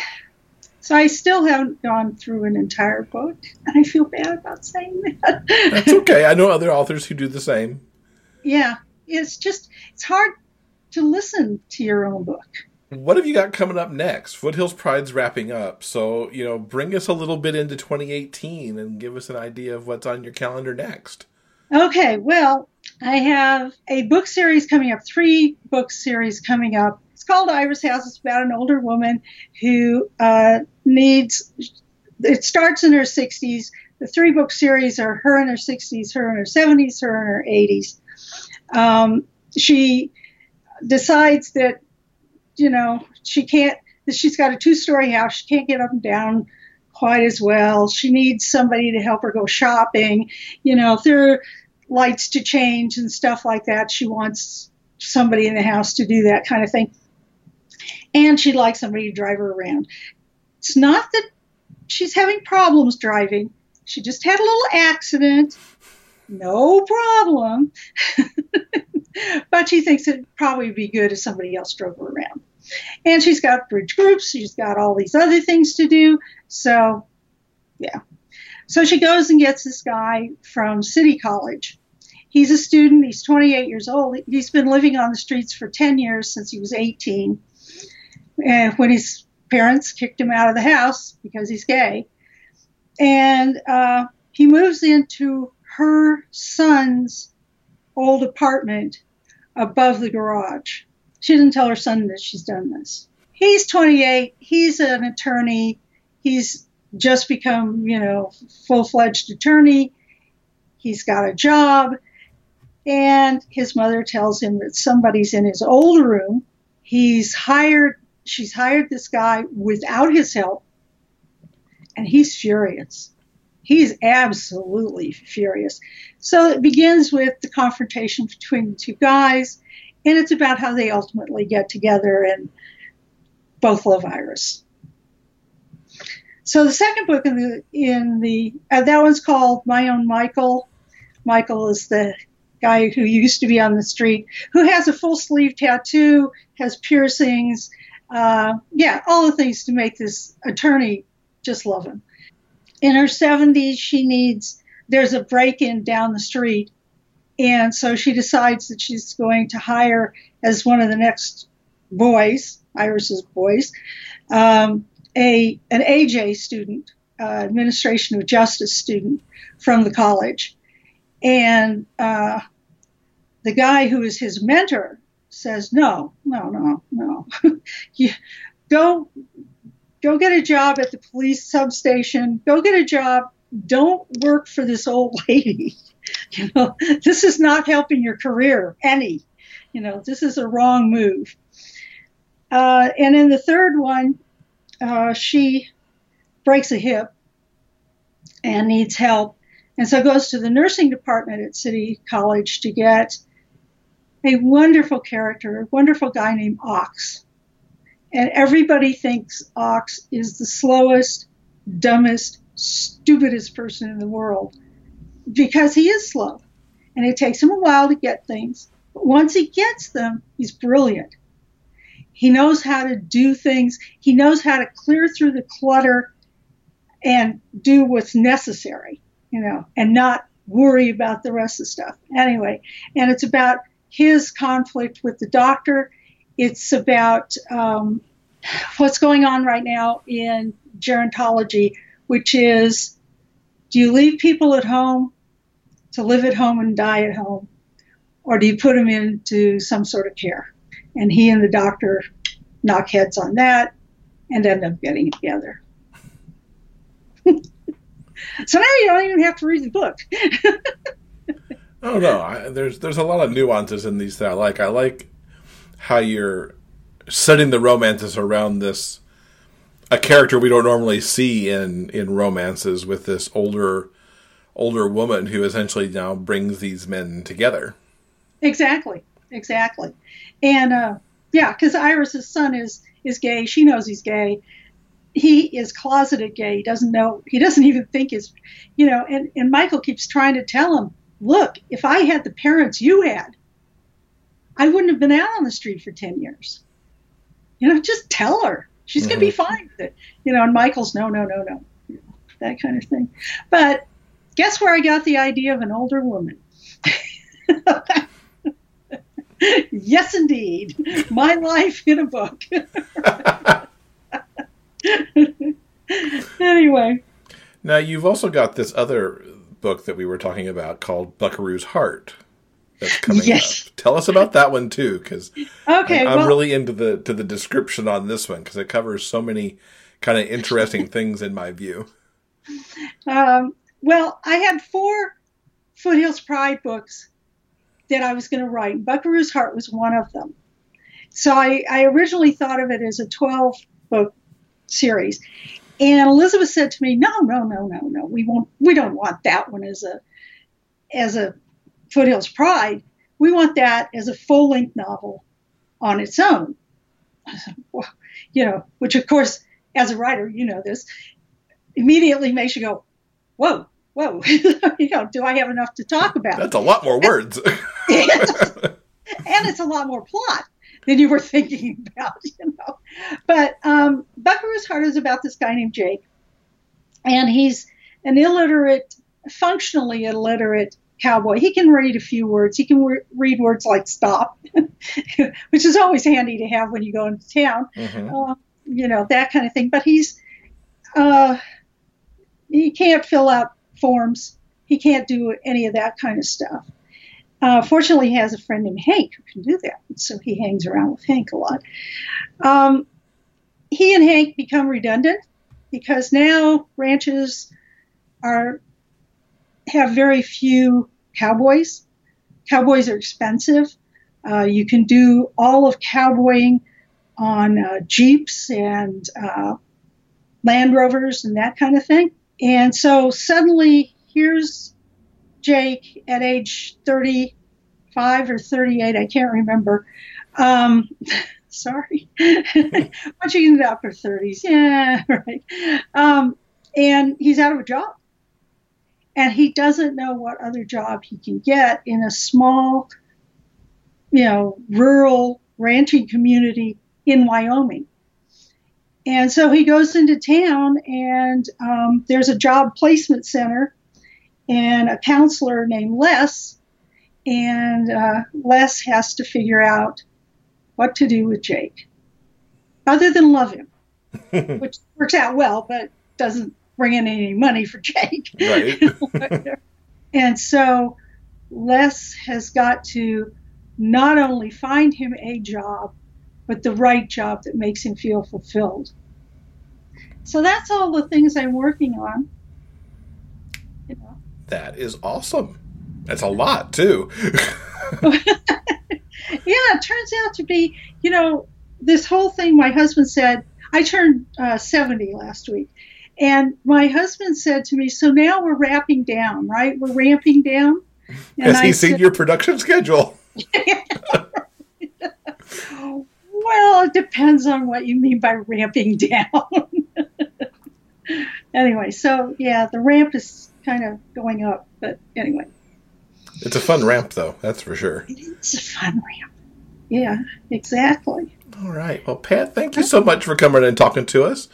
so I still haven't gone through an entire book, and I feel bad about saying that. That's okay. I know other authors who do the same. Yeah, it's just it's hard to listen to your own book. What have you got coming up next? Foothills Pride's wrapping up, so you know, bring us a little bit into 2018 and give us an idea of what's on your calendar next. Okay, well, I have a book series coming up, three book series coming up. It's called Iris House. It's about an older woman who uh, needs. It starts in her 60s. The three book series are her in her 60s, her in her 70s, her in her 80s. Um, she decides that, you know, she can't, she's got a two story house. She can't get up and down quite as well. She needs somebody to help her go shopping. You know, if there are lights to change and stuff like that, she wants somebody in the house to do that kind of thing. And she'd like somebody to drive her around. It's not that she's having problems driving. She just had a little accident no problem. (laughs) but she thinks it'd probably be good if somebody else drove her around. And she's got bridge groups, she's got all these other things to do. So, yeah. So she goes and gets this guy from City College. He's a student, he's 28 years old. He's been living on the streets for 10 years since he was 18. And when his parents kicked him out of the house because he's gay. And uh, he moves into her son's old apartment above the garage. She didn't tell her son that she's done this. He's 28. He's an attorney. He's just become, you know, full fledged attorney. He's got a job. And his mother tells him that somebody's in his old room. He's hired, she's hired this guy without his help. And he's furious. He's absolutely furious. So it begins with the confrontation between the two guys, and it's about how they ultimately get together and both love Iris. So the second book in the in the uh, that one's called My Own Michael. Michael is the guy who used to be on the street, who has a full sleeve tattoo, has piercings, uh, yeah, all the things to make this attorney just love him in her 70s, she needs, there's a break in down the street. And so she decides that she's going to hire as one of the next boys, Iris's boys, um, a an AJ student, uh, administration of justice student from the college, and uh, the guy who is his mentor says, "No, no, no, no, (laughs) you go Go get a job at the police substation. Go get a job. Don't work for this old (laughs) lady. You know, this is not helping your career any. You know, this is a wrong move. Uh, and in the third one, uh, she breaks a hip and needs help. And so goes to the nursing department at City College to get a wonderful character, a wonderful guy named Ox. And everybody thinks Ox is the slowest, dumbest, stupidest person in the world because he is slow. And it takes him a while to get things. But once he gets them, he's brilliant. He knows how to do things, he knows how to clear through the clutter and do what's necessary, you know, and not worry about the rest of the stuff. Anyway, and it's about his conflict with the doctor. It's about um, what's going on right now in gerontology, which is do you leave people at home to live at home and die at home, or do you put them into some sort of care? And he and the doctor knock heads on that and end up getting together. (laughs) so now you don't even have to read the book. (laughs) oh no, I, there's there's a lot of nuances in these that I like. I like how you're setting the romances around this a character we don't normally see in in romances with this older older woman who essentially now brings these men together. Exactly, exactly, and uh, yeah, because Iris's son is is gay. She knows he's gay. He is closeted gay. He doesn't know. He doesn't even think his, you know. And and Michael keeps trying to tell him, look, if I had the parents you had, I wouldn't have been out on the street for ten years. You know, just tell her she's mm-hmm. gonna be mm-hmm. fine with it. You know, and Michael's no, no, no, no, you know, that kind of thing. But guess where I got the idea of an older woman? (laughs) yes, indeed. My life in a book. (laughs) anyway. Now, you've also got this other book that we were talking about called Buckaroo's Heart. That's coming yes. up. Tell us about that one too, because okay, I'm, well, really into the to the description on this one because it covers so many kind of interesting (laughs) things in my view. Um, well, I had four Foothills Pride books that I was going to write. Buckaroo's Heart was one of them. So I, I originally thought of it as a 12 book series. And Elizabeth said to me, "No, no, no, no, no. We won't. We don't want that one as a as a Foothills Pride. We want that as a full length novel on its own." well, you know, which of course, as a writer, you know this, immediately makes you go, "Whoa, whoa, (laughs) you know, do I have enough to talk about? That's a lot more words. (laughs) (laughs) and it's a lot more plot than you were thinking about, (laughs) you know. But um, Buckaroo's Heart is about this guy named Jake, and he's an illiterate, functionally illiterate cowboy. He can read a few words. He can re- read words like stop, (laughs) which is always handy to have when you go into town, mm-hmm. uh, you know, that kind of thing. But he's, uh, he can't fill out forms. He can't do any of that kind of stuff. Uh, fortunately, he has a friend named Hank who can do that, so he hangs around with Hank a lot. Um, he and Hank become redundant because now ranches are have very few cowboys. Cowboys are expensive. Uh, you can do all of cowboying on uh, jeeps and uh, Land Rovers and that kind of thing. And so suddenly, here's Jake at age 35 or 38, I can't remember. Um, (laughs) sorry. Once you get up to 30s, yeah, (laughs) right. Um, and he's out of a job. And he doesn't know what other job he can get in a small, you know, rural ranching community in Wyoming. And so he goes into town, and um, there's a job placement center and a counselor named Les. And uh, Les has to figure out what to do with Jake, other than love him, (laughs) which works out well, but doesn't bring in any money for Jake. Right. (laughs) and so Les has got to not only find him a job, but the right job that makes him feel fulfilled. So that's all the things I'm working on. That is awesome. That's a lot too. (laughs) yeah, it turns out to be, you know, this whole thing, my husband said, I turned uh, 70 last week. And my husband said to me, So now we're wrapping down, right? We're ramping down. And Has I he seen said, your production schedule? (laughs) Well, it depends on what you mean by ramping (laughs) down. anyway, so yeah, the ramp is kind of going up. But anyway, It's a fun ramp, though, that's for sure. it's a fun ramp. Yeah, exactly. All right. Well, Pat, thank you so much for coming and talking to us.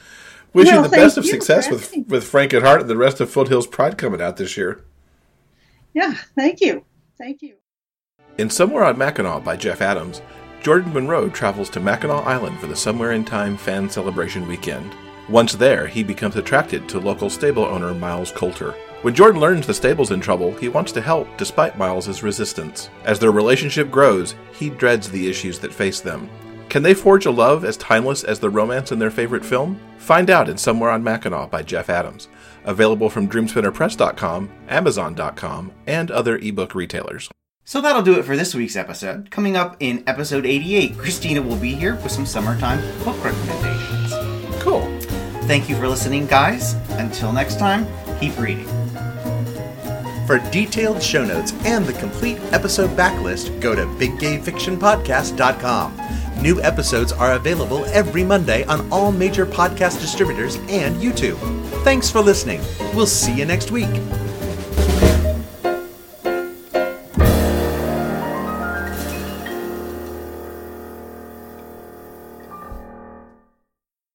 Wish Well, you the best of success with with Frank at Heart and the rest of Foothills Pride coming out this year. Yeah, thank you. Thank you. In Somewhere on Mackinac by Jeff Adams, Jordan Monroe travels to Mackinac Island for the Somewhere in Time fan celebration weekend. Once there, he becomes attracted to local stable owner Miles Coulter. When Jordan learns the stable's in trouble, he wants to help despite Miles's resistance. As their relationship grows, he dreads the issues that face them. Can they forge a love as timeless as the romance in their favorite film? Find out in Somewhere on Mackinac by Jeff Adams. Available from DreamSpinnerPress.com, Amazon.com, and other ebook retailers. So that'll do it for this week's episode. Coming up in episode 88, Christina will be here with some summertime book recommendations. Cool. Thank you for listening, guys. Until next time, keep reading. For detailed show notes and the complete episode backlist, go to biggayfictionpodcast.com. New episodes are available every Monday on all major podcast distributors and YouTube. Thanks for listening. We'll see you next week.